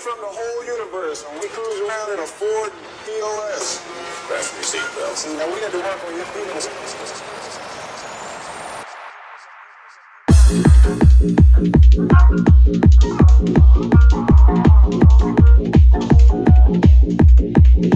from the whole universe, and we cruise around in a Ford DOS. Fasten your seatbelts. See, now we got to work on your feelings. Incident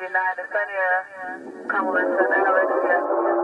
Thirty-five, building ninety-nine, Ascenia, convalescent, anorexia.